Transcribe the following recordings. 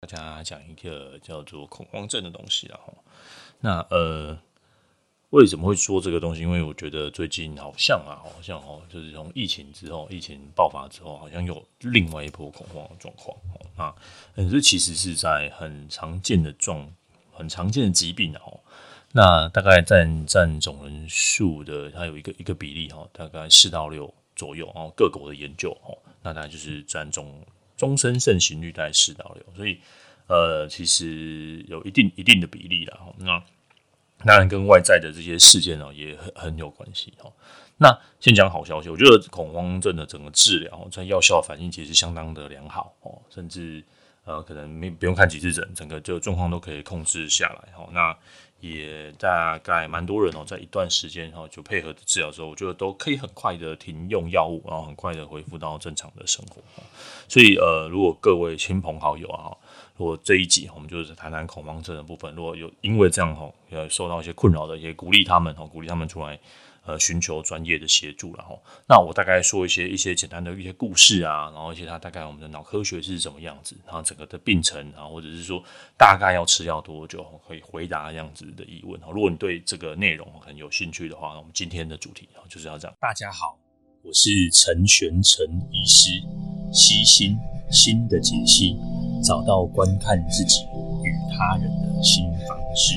大家讲一个叫做恐慌症的东西，然后那呃，为什么会说这个东西？因为我觉得最近好像啊，好像哦，就是从疫情之后，疫情爆发之后，好像有另外一波恐慌的状况哦。那嗯，这其实是在很常见的状，很常见的疾病哦。那大概占占总人数的，它有一个一个比例哈，大概四到六左右哦。各国的研究哦，那大概就是占总。终身盛行率大概四到六，所以呃，其实有一定一定的比例啦。那当然跟外在的这些事件呢，也很很有关系哈。那先讲好消息，我觉得恐慌症的整个治疗在药效反应其实相当的良好哦，甚至呃可能没不用看几次诊，整个就状况都可以控制下来哈。那也大概蛮多人哦，在一段时间哈，就配合治疗之后，我觉得都可以很快的停用药物，然后很快的恢复到正常的生活。所以呃，如果各位亲朋好友啊，如果这一集我们就是谈谈恐慌症的部分，如果有因为这样哈，呃，受到一些困扰的，也鼓励他们哈，鼓励他们出来。呃，寻求专业的协助，然后，那我大概说一些一些简单的一些故事啊，然后一些它大概我们的脑科学是怎么样子，然后整个的病程啊，或者是说大概要吃药多久，可以回答这样子的疑问。如果你对这个内容很有兴趣的话，那我们今天的主题就是要这样。大家好，我是陈玄成医师，悉心心的解析，找到观看自己与他人的新方式。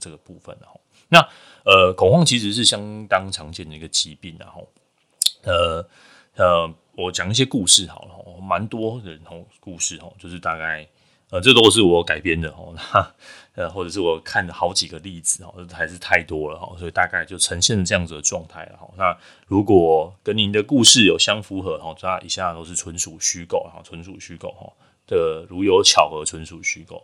这个部分哈。那呃，恐慌其实是相当常见的一个疾病，然后呃呃，我讲一些故事好了，蛮多人吼故事哦，就是大概呃，这都是我改编的吼，那呃，或者是我看了好几个例子哦，还是太多了哈，所以大概就呈现了这样子的状态了哈。那如果跟您的故事有相符合哈，这以下都是纯属虚构哈，纯属虚构哈的，如有巧合，纯属虚构。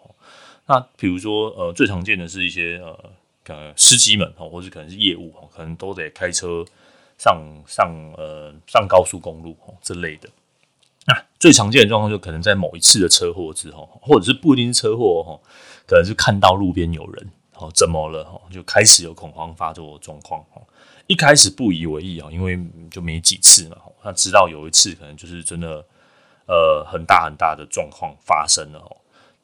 那比如说呃，最常见的是一些呃。呃，司机们哦，或者可能是业务哦，可能都得开车上上呃上高速公路哦之类的。那最常见的状况就可能在某一次的车祸之后，或者是不一定是车祸哦，可能是看到路边有人哦，怎么了哦，就开始有恐慌发作的状况哦。一开始不以为意啊，因为就没几次嘛。那直到有一次，可能就是真的呃很大很大的状况发生了哦。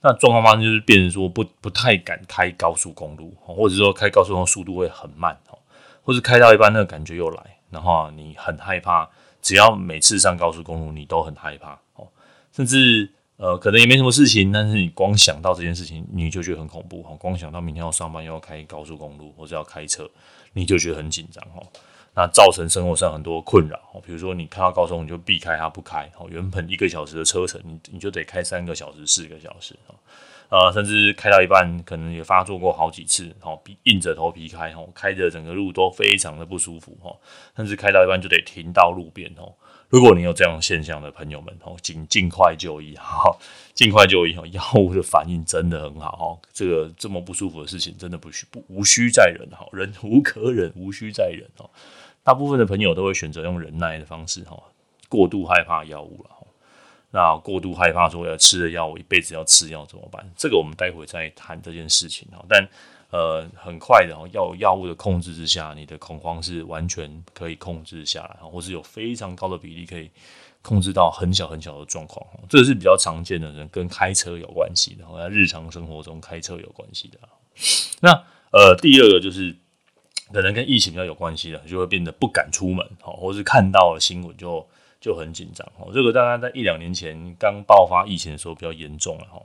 那状况发生就是变成说不不太敢开高速公路，或者说开高速公路速度会很慢，或者开到一半那个感觉又来，然后你很害怕，只要每次上高速公路你都很害怕，甚至呃可能也没什么事情，但是你光想到这件事情你就觉得很恐怖，光想到明天要上班又要开高速公路或者要开车，你就觉得很紧张。那造成生活上很多困扰，比如说你看到高速你就避开它不开，原本一个小时的车程，你你就得开三个小时、四个小时，呃，甚至开到一半可能也发作过好几次，硬着头皮开，开着整个路都非常的不舒服，甚至开到一半就得停到路边，如果你有这样现象的朋友们，哦，尽尽快就医，哈，尽快就医，哈，药物的反应真的很好，哈，这个这么不舒服的事情，真的不需不无需再忍，哈，忍无可忍，无需再忍，哈，大部分的朋友都会选择用忍耐的方式，哈，过度害怕药物了，那过度害怕说要吃了药我一辈子要吃药怎么办？这个我们待会再谈这件事情，哈，但。呃，很快的，药药物的控制之下，你的恐慌是完全可以控制下来，或是有非常高的比例可以控制到很小很小的状况。这是比较常见的人跟开车有关系的，在日常生活中开车有关系的。那呃，第二个就是可能跟疫情比较有关系的，就会变得不敢出门，或是看到了新闻就就很紧张。这个大概在一两年前刚爆发疫情的时候比较严重了哈。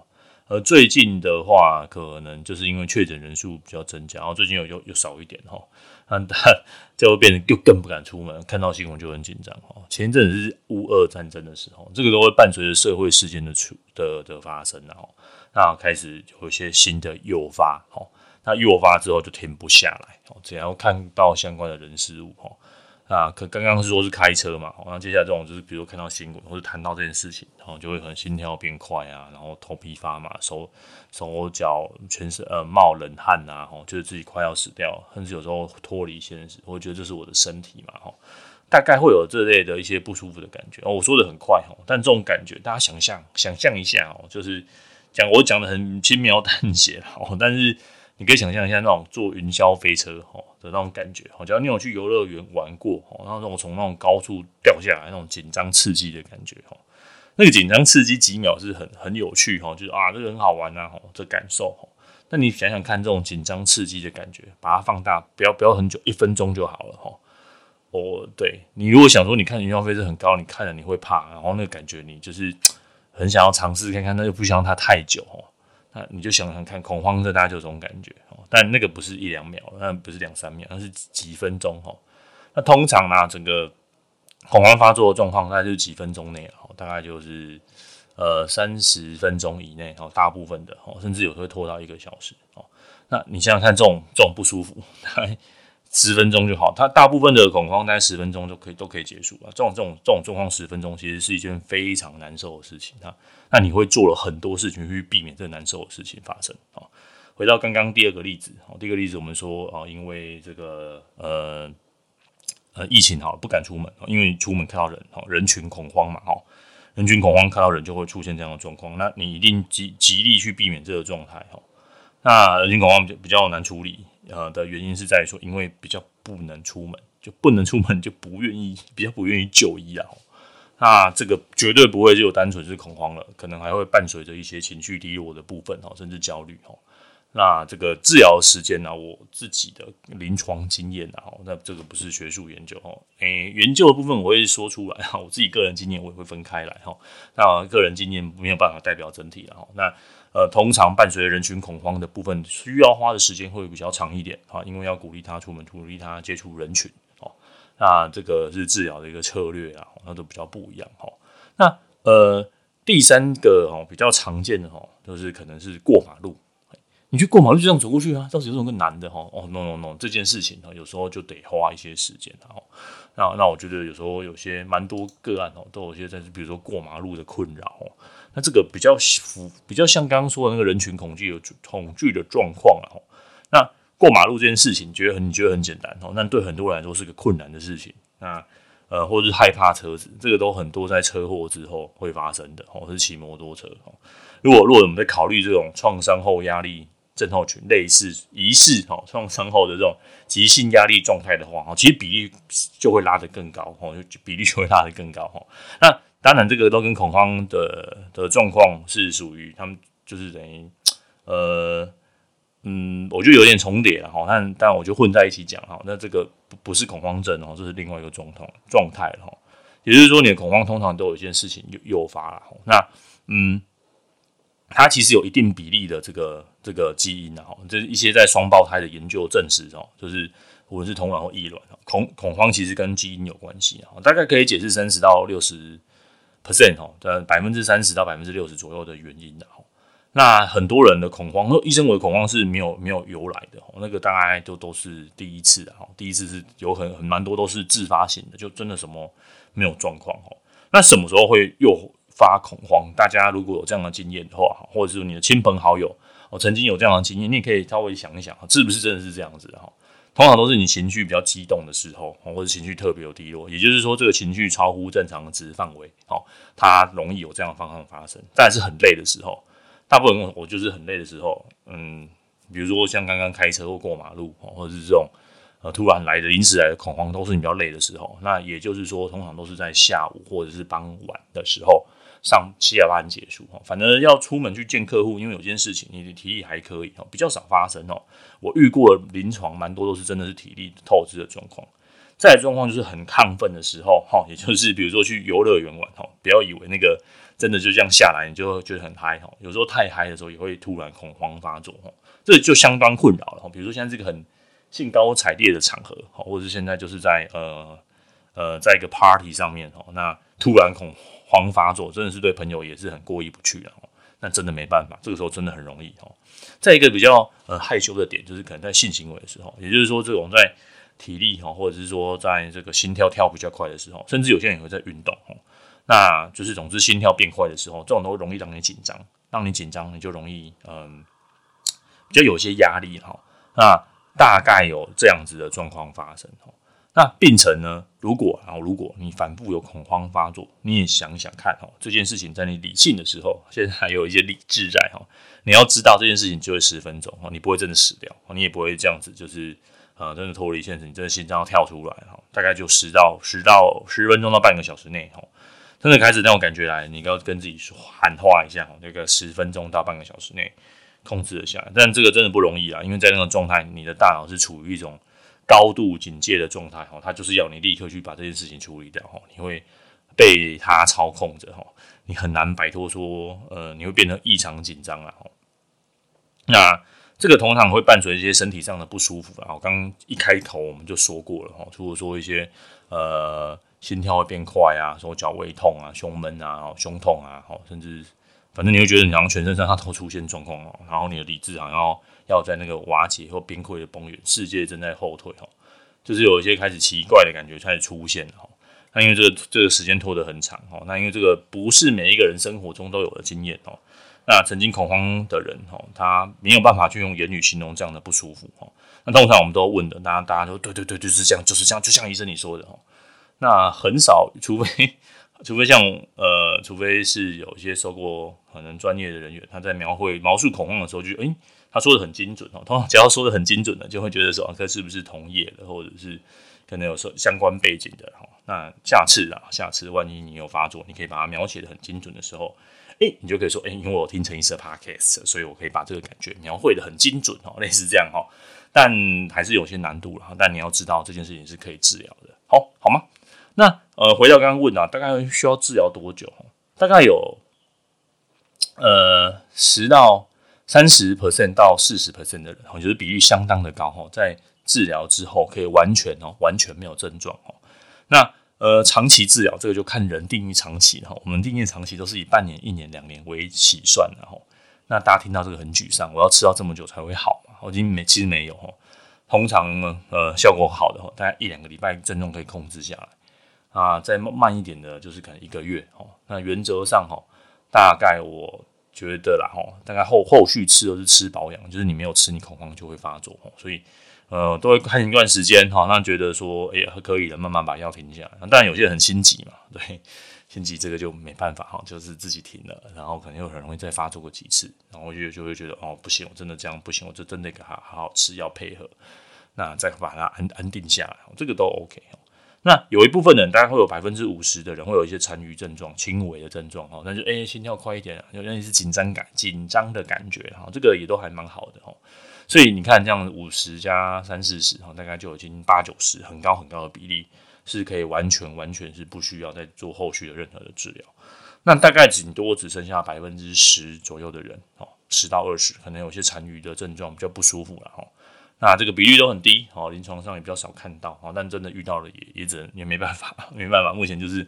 而最近的话，可能就是因为确诊人数比较增加，然后最近又又又少一点哈，那 就会变得又更不敢出门，看到新闻就很紧张哈。前一阵子是乌俄战争的时候，这个都会伴随着社会事件的出的的发生，然后那开始有一些新的诱发哈，那诱发之后就停不下来哦，只要看到相关的人事物哦。啊，可刚刚是说是开车嘛，然后接下来这种就是，比如看到新闻或者谈到这件事情，然后就会可能心跳变快啊，然后头皮发麻，手手脚全身呃冒冷汗呐，吼，就是自己快要死掉，甚至有时候脱离现实，我觉得这是我的身体嘛，吼，大概会有这类的一些不舒服的感觉。我说的很快吼，但这种感觉大家想象想象一下哦，就是讲我讲的很轻描淡写哦，但是。你可以想象一下那种坐云霄飞车哦的那种感觉哦，假如你有去游乐园玩过哦，然后那种从那种高处掉下来那种紧张刺激的感觉哦，那个紧张刺激几秒是很很有趣哈，就是啊，这个很好玩呐，哈，这感受哈。那你想想看，这种紧张刺激的感觉，把它放大，不要不要很久，一分钟就好了哈。哦，对，你如果想说你看云霄飞车很高，你看了你会怕，然后那个感觉你就是很想要尝试看看，那又不希望它太久哦。那你就想想看，恐慌症大家就这种感觉哦。但那个不是一两秒，那不是两三秒，那是几分钟哦。那通常呢，整个恐慌发作的状况大概就是几分钟内哦，大概就是。呃，三十分钟以内哦，大部分的哦，甚至有时候拖到一个小时哦。那你想想看，这种这种不舒服，十分钟就好。它大部分的恐慌大概十分钟就可以都可以结束了。这种这种这种状况，十分钟其实是一件非常难受的事情。那那你会做了很多事情去避免这难受的事情发生啊。回到刚刚第二个例子哦，第一个例子我们说啊，因为这个呃呃疫情哈，不敢出门，因为出门看到人哦，人群恐慌嘛，哈。人群恐慌，看到人就会出现这样的状况，那你一定极极力去避免这个状态哈。那人群恐慌比较比较难处理，呃的原因是在于说，因为比较不能出门，就不能出门就不愿意，比较不愿意就医啊。那这个绝对不会就单纯是恐慌了，可能还会伴随着一些情绪低落的部分哈，甚至焦虑哈。那这个治疗时间呢？我自己的临床经验啊，那这个不是学术研究哦。诶，研究的部分我会说出来哈，我自己个人经验我也会分开来哈。那个人经验没有办法代表整体了哈。那呃，通常伴随人群恐慌的部分，需要花的时间会比较长一点啊，因为要鼓励他出门，鼓励他接触人群哦。那这个是治疗的一个策略啊，那都比较不一样哈。那呃，第三个哦，比较常见的哦，就是可能是过马路。你去过马路就这样走过去啊？到底有什么更难的哈？哦，no no no，这件事情有时候就得花一些时间哦。那那我觉得有时候有些蛮多个案哦，都有些在比如说过马路的困扰哦。那这个比较符，比较像刚刚说的那个人群恐惧有恐惧的状况啊。那过马路这件事情，觉得很你觉得很简单哦，那对很多人来说是个困难的事情。那呃，或者是害怕车子，这个都很多在车祸之后会发生的哦，是骑摩托车哦。如果如果我们在考虑这种创伤后压力。症候群类似疑似哈创伤后的这种急性压力状态的话哈，其实比例就会拉得更高哈，就比例就会拉得更高哈。那当然这个都跟恐慌的的状况是属于他们就是等于呃嗯，我就有点重叠了哈，但但我就混在一起讲哈。那这个不不是恐慌症哦，这是另外一个状况状态了哈。也就是说，你的恐慌通常都有一件事情诱诱发了。那嗯。它其实有一定比例的这个这个基因，然后这是一些在双胞胎的研究证实哦，就是无论是同卵或异卵，恐恐慌其实跟基因有关系啊，大概可以解释三十到六十 percent 哦，的百分之三十到百分之六十左右的原因的哈。那很多人的恐慌，医生我的恐慌是没有没有由来的，那个大概都都是第一次哈，第一次是有很很蛮多都是自发性的，就真的什么没有状况哈。那什么时候会又发恐慌，大家如果有这样的经验的话，或者是你的亲朋好友，哦，曾经有这样的经验，你也可以稍微想一想，是不是真的是这样子哈？通常都是你情绪比较激动的时候，或者情绪特别有低落，也就是说这个情绪超乎正常值范围，哦，它容易有这样的方向发生。但是很累的时候，大部分我就是很累的时候，嗯，比如说像刚刚开车或过马路，或者是这种呃突然来的临时来的恐慌，都是你比较累的时候。那也就是说，通常都是在下午或者是傍晚的时候。上七点半结束哈，反正要出门去见客户，因为有件事情你的体力还可以哈，比较少发生哦。我遇过临床蛮多都是真的是体力透支的状况。再状况就是很亢奋的时候哈，也就是比如说去游乐园玩哈，不要以为那个真的就这样下来你就觉得很嗨哈，有时候太嗨的时候也会突然恐慌发作哈，这就相当困扰了哈。比如说现在这个很兴高采烈的场合哈，或者是现在就是在呃呃在一个 party 上面哈，那突然恐。慌发作真的是对朋友也是很过意不去的哦，那真的没办法，这个时候真的很容易哦。再一个比较呃害羞的点，就是可能在性行为的时候，也就是说这种在体力哈，或者是说在这个心跳跳比较快的时候，甚至有些人也会在运动哦，那就是总之心跳变快的时候，这种都容易让你紧张，让你紧张你就容易嗯比较有些压力哈，那大概有这样子的状况发生哦。那病程呢？如果啊，如果你反复有恐慌发作，你也想想看哦，这件事情在你理性的时候，现在还有一些理智在哈。你要知道这件事情就会十分钟哦，你不会真的死掉，你也不会这样子，就是呃，真的脱离现实，你真的心脏要跳出来哈。大概就十到十到十分钟到半个小时内哈，真的开始那种感觉来，你要跟自己喊话一下，那个十分钟到半个小时内控制了下来。但这个真的不容易啊，因为在那种状态，你的大脑是处于一种高度警戒的状态，哈，它就是要你立刻去把这件事情处理掉，哈，你会被它操控着，哈，你很难摆脱说，呃，你会变得异常紧张了，哈。那这个通常会伴随一些身体上的不舒服，然后刚一开头我们就说过了，哈，除了说一些呃。心跳会变快啊，手脚胃痛啊，胸闷啊，胸痛啊，甚至反正你会觉得你好像全身上下都出现状况哦，然后你的理智好像要在那个瓦解或崩溃的边缘，世界正在后退哈，就是有一些开始奇怪的感觉开始出现哈。那因为这个这个时间拖得很长哦，那因为这个不是每一个人生活中都有的经验哦，那曾经恐慌的人哦，他没有办法去用言语形容这样的不舒服哦。那通常我们都问的，大家大家都对对对，就是这样，就是这样，就像医生你说的哦。那很少，除非除非像呃，除非是有一些受过可能专业的人员，他在描绘描述恐慌的时候就，就、欸、诶他说的很精准哦。通常只要说的很精准的，就会觉得说啊，这是不是同业的，或者是可能有说相关背景的哈。那下次啊，下次万一你有发作，你可以把它描写的很精准的时候，诶、欸，你就可以说，诶、欸，因为我听陈医师的 podcast，所以我可以把这个感觉描绘的很精准哦，类似这样哈。但还是有些难度了，但你要知道这件事情是可以治疗的，好好吗？那呃，回到刚刚问啊，大概需要治疗多久？大概有呃十到三十 percent 到四十 percent 的人，我觉得比例相当的高哈，在治疗之后可以完全哦，完全没有症状哦。那呃，长期治疗这个就看人定义长期哈，我们定义长期都是以半年、一年、两年为起算的哈。那大家听到这个很沮丧，我要吃到这么久才会好嘛？我已经没，其实没有哈。通常呢，呃，效果好的话，大概一两个礼拜症状可以控制下来。啊，再慢一点的，就是可能一个月哦。那原则上哈，大概我觉得啦哈，大概后后续吃都是吃保养，就是你没有吃，你恐慌就会发作哈。所以呃，都会看一段时间哈，那觉得说哎呀可以了，慢慢把药停下来。当然有些人很心急嘛，对，心急这个就没办法哈，就是自己停了，然后可能又很容易再发作过几次，然后就就会觉得哦不行，我真的这样不行，我就真的给他好好吃药配合，那再把它安安定下来，这个都 OK 哦。那有一部分人，大概会有百分之五十的人会有一些残余症状、轻微的症状哦，那就诶、心跳快一点，有点是紧张感、紧张的感觉哈，这个也都还蛮好的哦。所以你看，这样五十加三四十哈，大概就已经八九十，很高很高的比例是可以完全完全是不需要再做后续的任何的治疗。那大概顶多只剩下百分之十左右的人哦，十到二十可能有些残余的症状比较不舒服了哈。那这个比率都很低哦，临床上也比较少看到哦，但真的遇到了也也只能也没办法，没办法。目前就是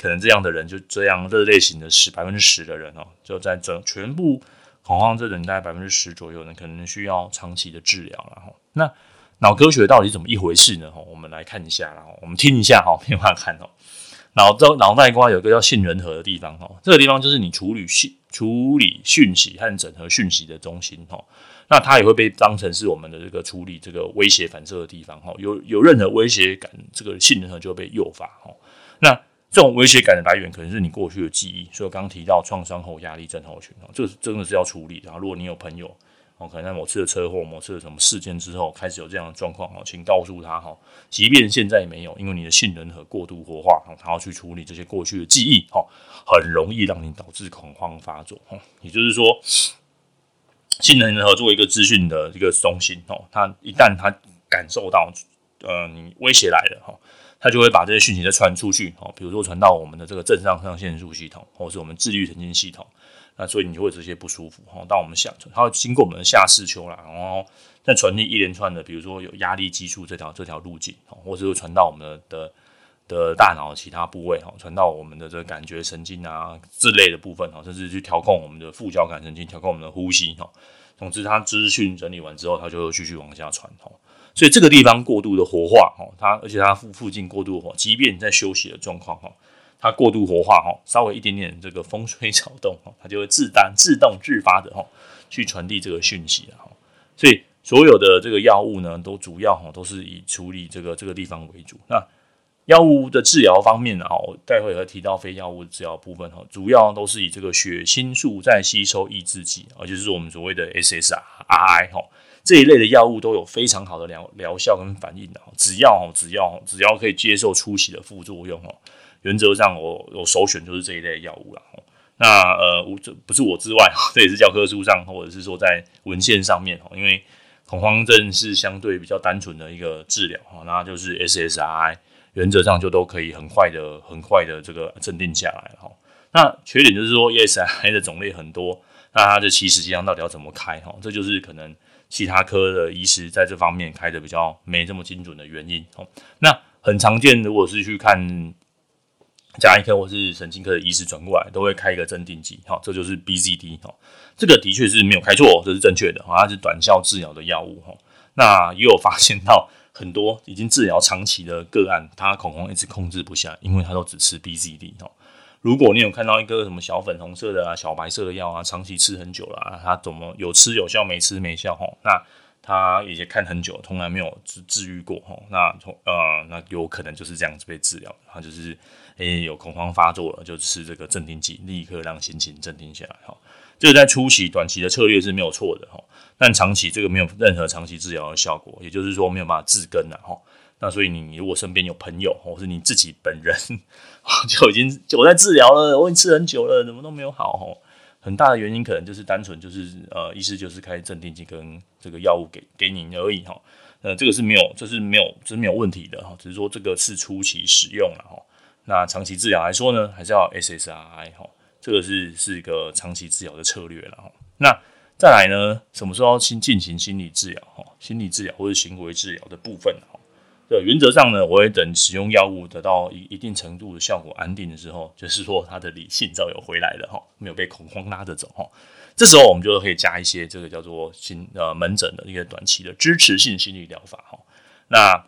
可能这样的人就这样这类型的十百分之十的人哦，就在整全部恐慌症人大概百分之十左右呢，可能需要长期的治疗了哈。那脑科学到底怎么一回事呢？哈，我们来看一下，然后我们听一下哈，没办法看哦。脑中脑袋瓜有一个叫杏仁核的地方哈，这个地方就是你处理讯处理讯息和整合讯息的中心哈。那它也会被当成是我们的这个处理这个威胁反射的地方哈，有有任何威胁感，这个杏仁核就会被诱发哈。那这种威胁感的来源可能是你过去的记忆，所以我刚提到创伤后压力症候群啊，这个真的是要处理的。如果你有朋友哦，可能在某次的车祸、某次的什么事件之后开始有这样的状况哦，请告诉他哈，即便现在没有，因为你的杏仁核过度活化，他要去处理这些过去的记忆哈，很容易让你导致恐慌发作哈。也就是说。杏仁核作一个资讯的一个中心哦，它一旦它感受到呃你威胁来了哈，它就会把这些讯息再传出去哦，比如说传到我们的这个正上上腺素系统，或是我们自律神经系统，那所以你就会有这些不舒服哈。到我们下，它会经过我们的下视丘啦，然后再传递一连串的，比如说有压力激素这条这条路径哦，或是会传到我们的的。大脑其他部位哈，传到我们的这个感觉神经啊之类的部分哈，甚至去调控我们的副交感神经，调控我们的呼吸哈。总之，它资讯整理完之后，它就会继续往下传哈。所以这个地方过度的活化哈，它而且它附附近过度活，即便你在休息的状况哈，它过度活化哈，稍微一点点这个风吹草动哈，它就会自单自动自发的哈去传递这个讯息哈。所以所有的这个药物呢，都主要哈都是以处理这个这个地方为主。那药物的治疗方面呢，我待会会提到非药物治疗部分哈，主要都是以这个血清素再吸收抑制剂，啊，就是我们所谓的 SSRI 哈这一类的药物都有非常好的疗疗效跟反应的，只要只要只要可以接受初期的副作用哦，原则上我我首选就是这一类药物了。那呃，我这不是我之外，这也是教科书上或者是说在文献上面，因为恐慌症是相对比较单纯的一个治疗哈，那就是 SSRI 原则上就都可以很快的、很快的这个镇定下来哈。那缺点就是说，ESI 的种类很多，那它的起始剂量到底要怎么开哈？这就是可能其他科的医师在这方面开的比较没这么精准的原因哦。那很常见，如果是去看。甲医科或是神经科的医师转过来，都会开一个镇定剂，哈，这就是 BZD，哈，这个的确是没有开错，这是正确的，哈，它是短效治疗的药物，哈。那也有发现到很多已经治疗长期的个案，他恐慌一直控制不下，因为他都只吃 BZD，哦。如果你有看到一个什么小粉红色的啊、小白色的药啊，长期吃很久了啊，他怎么有吃有效，没吃没效，哈，那。他已经看很久，从来没有治治愈过哈。那从呃，那有可能就是这样子被治疗。他就是诶、有恐慌发作了，就吃这个镇定剂，立刻让心情镇定下来哈。这个在初期、短期的策略是没有错的哈，但长期这个没有任何长期治疗的效果，也就是说没有办法治根了哈。那所以你如果身边有朋友或是你自己本人 就已经我在治疗了，我已经吃很久了，怎么都没有好哈。很大的原因可能就是单纯就是呃，医师就是开镇定剂跟这个药物给给您而已哈，呃，这个是没有，这是没有，这是没有问题的哈，只是说这个是初期使用了哈，那长期治疗来说呢，还是要 SSRI 哈，这个是是一个长期治疗的策略了哈。那再来呢，什么时候先进行心理治疗哈？心理治疗或者行为治疗的部分哈。对，原则上呢，我会等使用药物得到一一定程度的效果安定的时候，就是说他的理性早有回来了哈，没有被恐慌拉着走哈。这时候我们就可以加一些这个叫做心呃门诊的一个短期的支持性心理疗法哈。那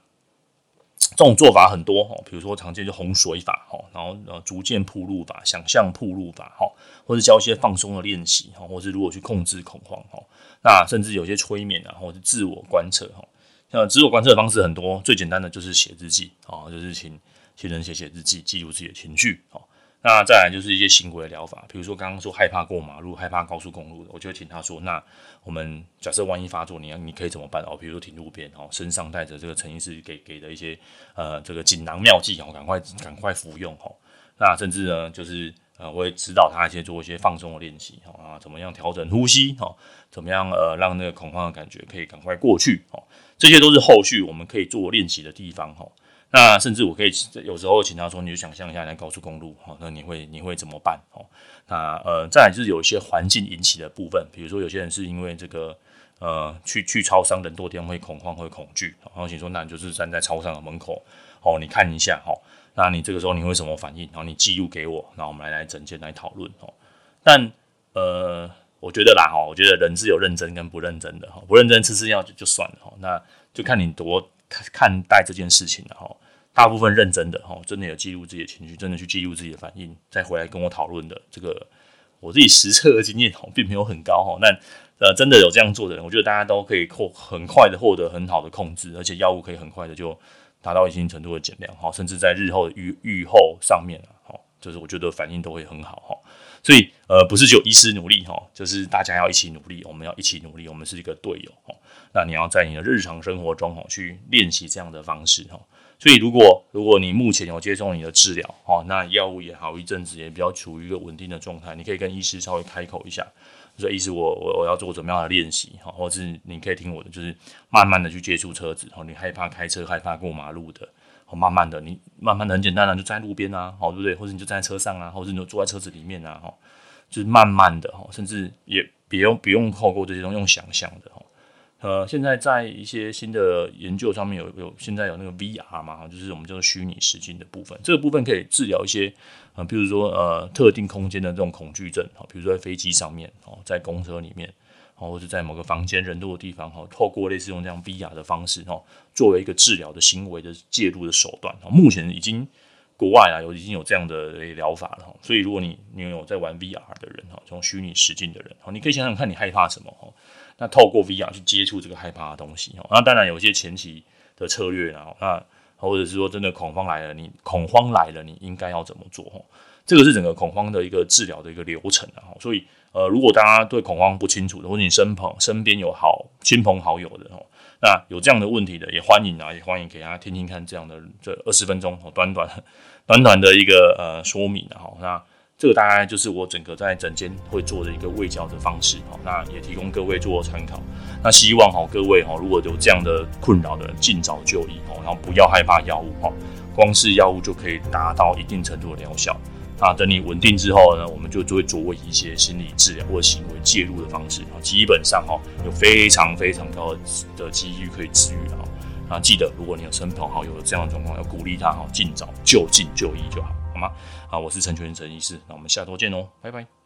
这种做法很多哈，比如说常见就洪水法哈，然后呃逐渐铺路法、想象铺路法哈，或者教一些放松的练习哈，或是如何去控制恐慌哈。那甚至有些催眠啊，或者是自我观测哈。像自我观测的方式很多，最简单的就是写日记啊，就是请请人写写日记，记录自己的情绪啊。那再来就是一些行为疗法，比如说刚刚说害怕过马路、害怕高速公路的，我就会请他说：那我们假设万一发作，你要你可以怎么办哦？比如说停路边哦，身上带着这个陈医师给给的一些呃这个锦囊妙计哦，赶快赶快服用哦。那甚至呢，就是呃，我会指导他一些做一些放松的练习啊，怎么样调整呼吸哦，怎么样呃让那个恐慌的感觉可以赶快过去哦。这些都是后续我们可以做练习的地方哈。那甚至我可以有时候请他说，你就想象一下，在高速公路哈，那你会你会怎么办哦？那呃，再来就是有一些环境引起的部分，比如说有些人是因为这个呃去去超商人多地方会恐慌会恐惧，然后请说，那你就是站在超商的门口哦，你看一下哈，那你这个时候你会什么反应？然后你记录给我，然后我们来来整件来讨论哦。但呃。我觉得啦哈，我觉得人是有认真跟不认真的哈，不认真吃吃药就就算了哈，那就看你多看待这件事情了哈。大部分认真的哈，真的有记录自己的情绪，真的去记录自己的反应，再回来跟我讨论的这个，我自己实测的经验哦，并没有很高哈。那呃，真的有这样做的人，我觉得大家都可以获很快的获得很好的控制，而且药物可以很快的就达到一定程度的减量哈，甚至在日后的预预后上面哈，就是我觉得反应都会很好哈。所以，呃，不是只有医师努力哈，就是大家要一起努力，我们要一起努力，我们是一个队友哈。那你要在你的日常生活中哈，去练习这样的方式哈。所以，如果如果你目前有接受你的治疗哦，那药物也好，一阵子也比较处于一个稳定的状态，你可以跟医师稍微开口一下，说医师我我我要做怎么样的练习哈，或者是你可以听我的，就是慢慢的去接触车子哦，你害怕开车，害怕过马路的。慢慢的，你慢慢的很简单啊，就在路边啊，好对不对？或者你就站在车上啊，或者你就坐在车子里面啊，哈，就是慢慢的哈，甚至也不用不用透过这些东西用想象的哈。呃，现在在一些新的研究上面有有现在有那个 VR 嘛，就是我们叫做虚拟实境的部分，这个部分可以治疗一些呃，比如说呃特定空间的这种恐惧症，哈，比如说在飞机上面哦，在公车里面。或者在某个房间人多的地方，哈，透过类似用这样 VR 的方式，哈，作为一个治疗的行为的介入的手段，目前已经国外啊有已经有这样的疗法了，哈，所以如果你你有在玩 VR 的人，哈，这种虚拟实境的人，哈，你可以想想看你害怕什么，哈，那透过 VR 去接触这个害怕的东西，哈，那当然有一些前期的策略，然后那或者是说真的恐慌来了，你恐慌来了，你应该要怎么做，哈，这个是整个恐慌的一个治疗的一个流程，啊，所以。呃，如果大家对恐慌不清楚的，或者你身朋身边有好亲朋好友的哦，那有这样的问题的，也欢迎啊，也欢迎给大家听听看这样的这二十分钟哦，短短 短短的一个呃说明哈，那这个大概就是我整个在诊间会做的一个卫教的方式哈，那也提供各位做参考。那希望哈各位哈如果有这样的困扰的人，尽早就医哦，然后不要害怕药物哈，光是药物就可以达到一定程度的疗效。那等你稳定之后呢，我们就就会作为一些心理治疗或行为介入的方式啊，基本上哈有非常非常高的的几率可以治愈的哈。啊，记得如果你有亲朋好友有这样的状况，要鼓励他哈，尽早就近就医就好，好吗？好，我是陈全陈医师，那我们下周见哦，拜拜。